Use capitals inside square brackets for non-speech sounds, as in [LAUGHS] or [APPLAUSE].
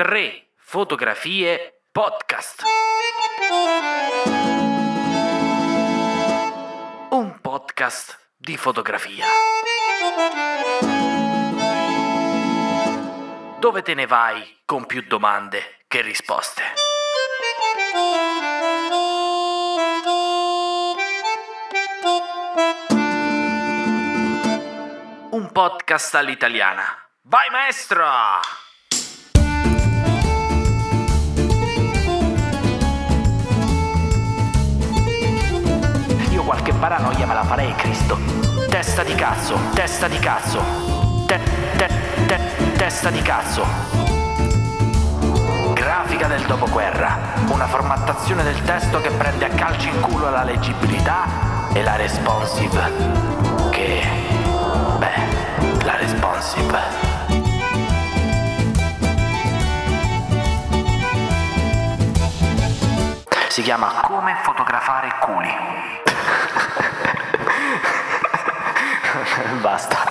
Tre fotografie podcast. Un podcast di fotografia. Dove te ne vai con più domande che risposte? Un podcast all'italiana. Vai maestro! Paranoia me la farei, Cristo. Testa di cazzo, testa di cazzo. Te, te, te, testa di cazzo. Grafica del dopoguerra. Una formattazione del testo che prende a calci in culo la leggibilità e la responsive. Che... Beh, la responsive. Si chiama Come fotografare culi. [LAUGHS] [LAUGHS] Basta.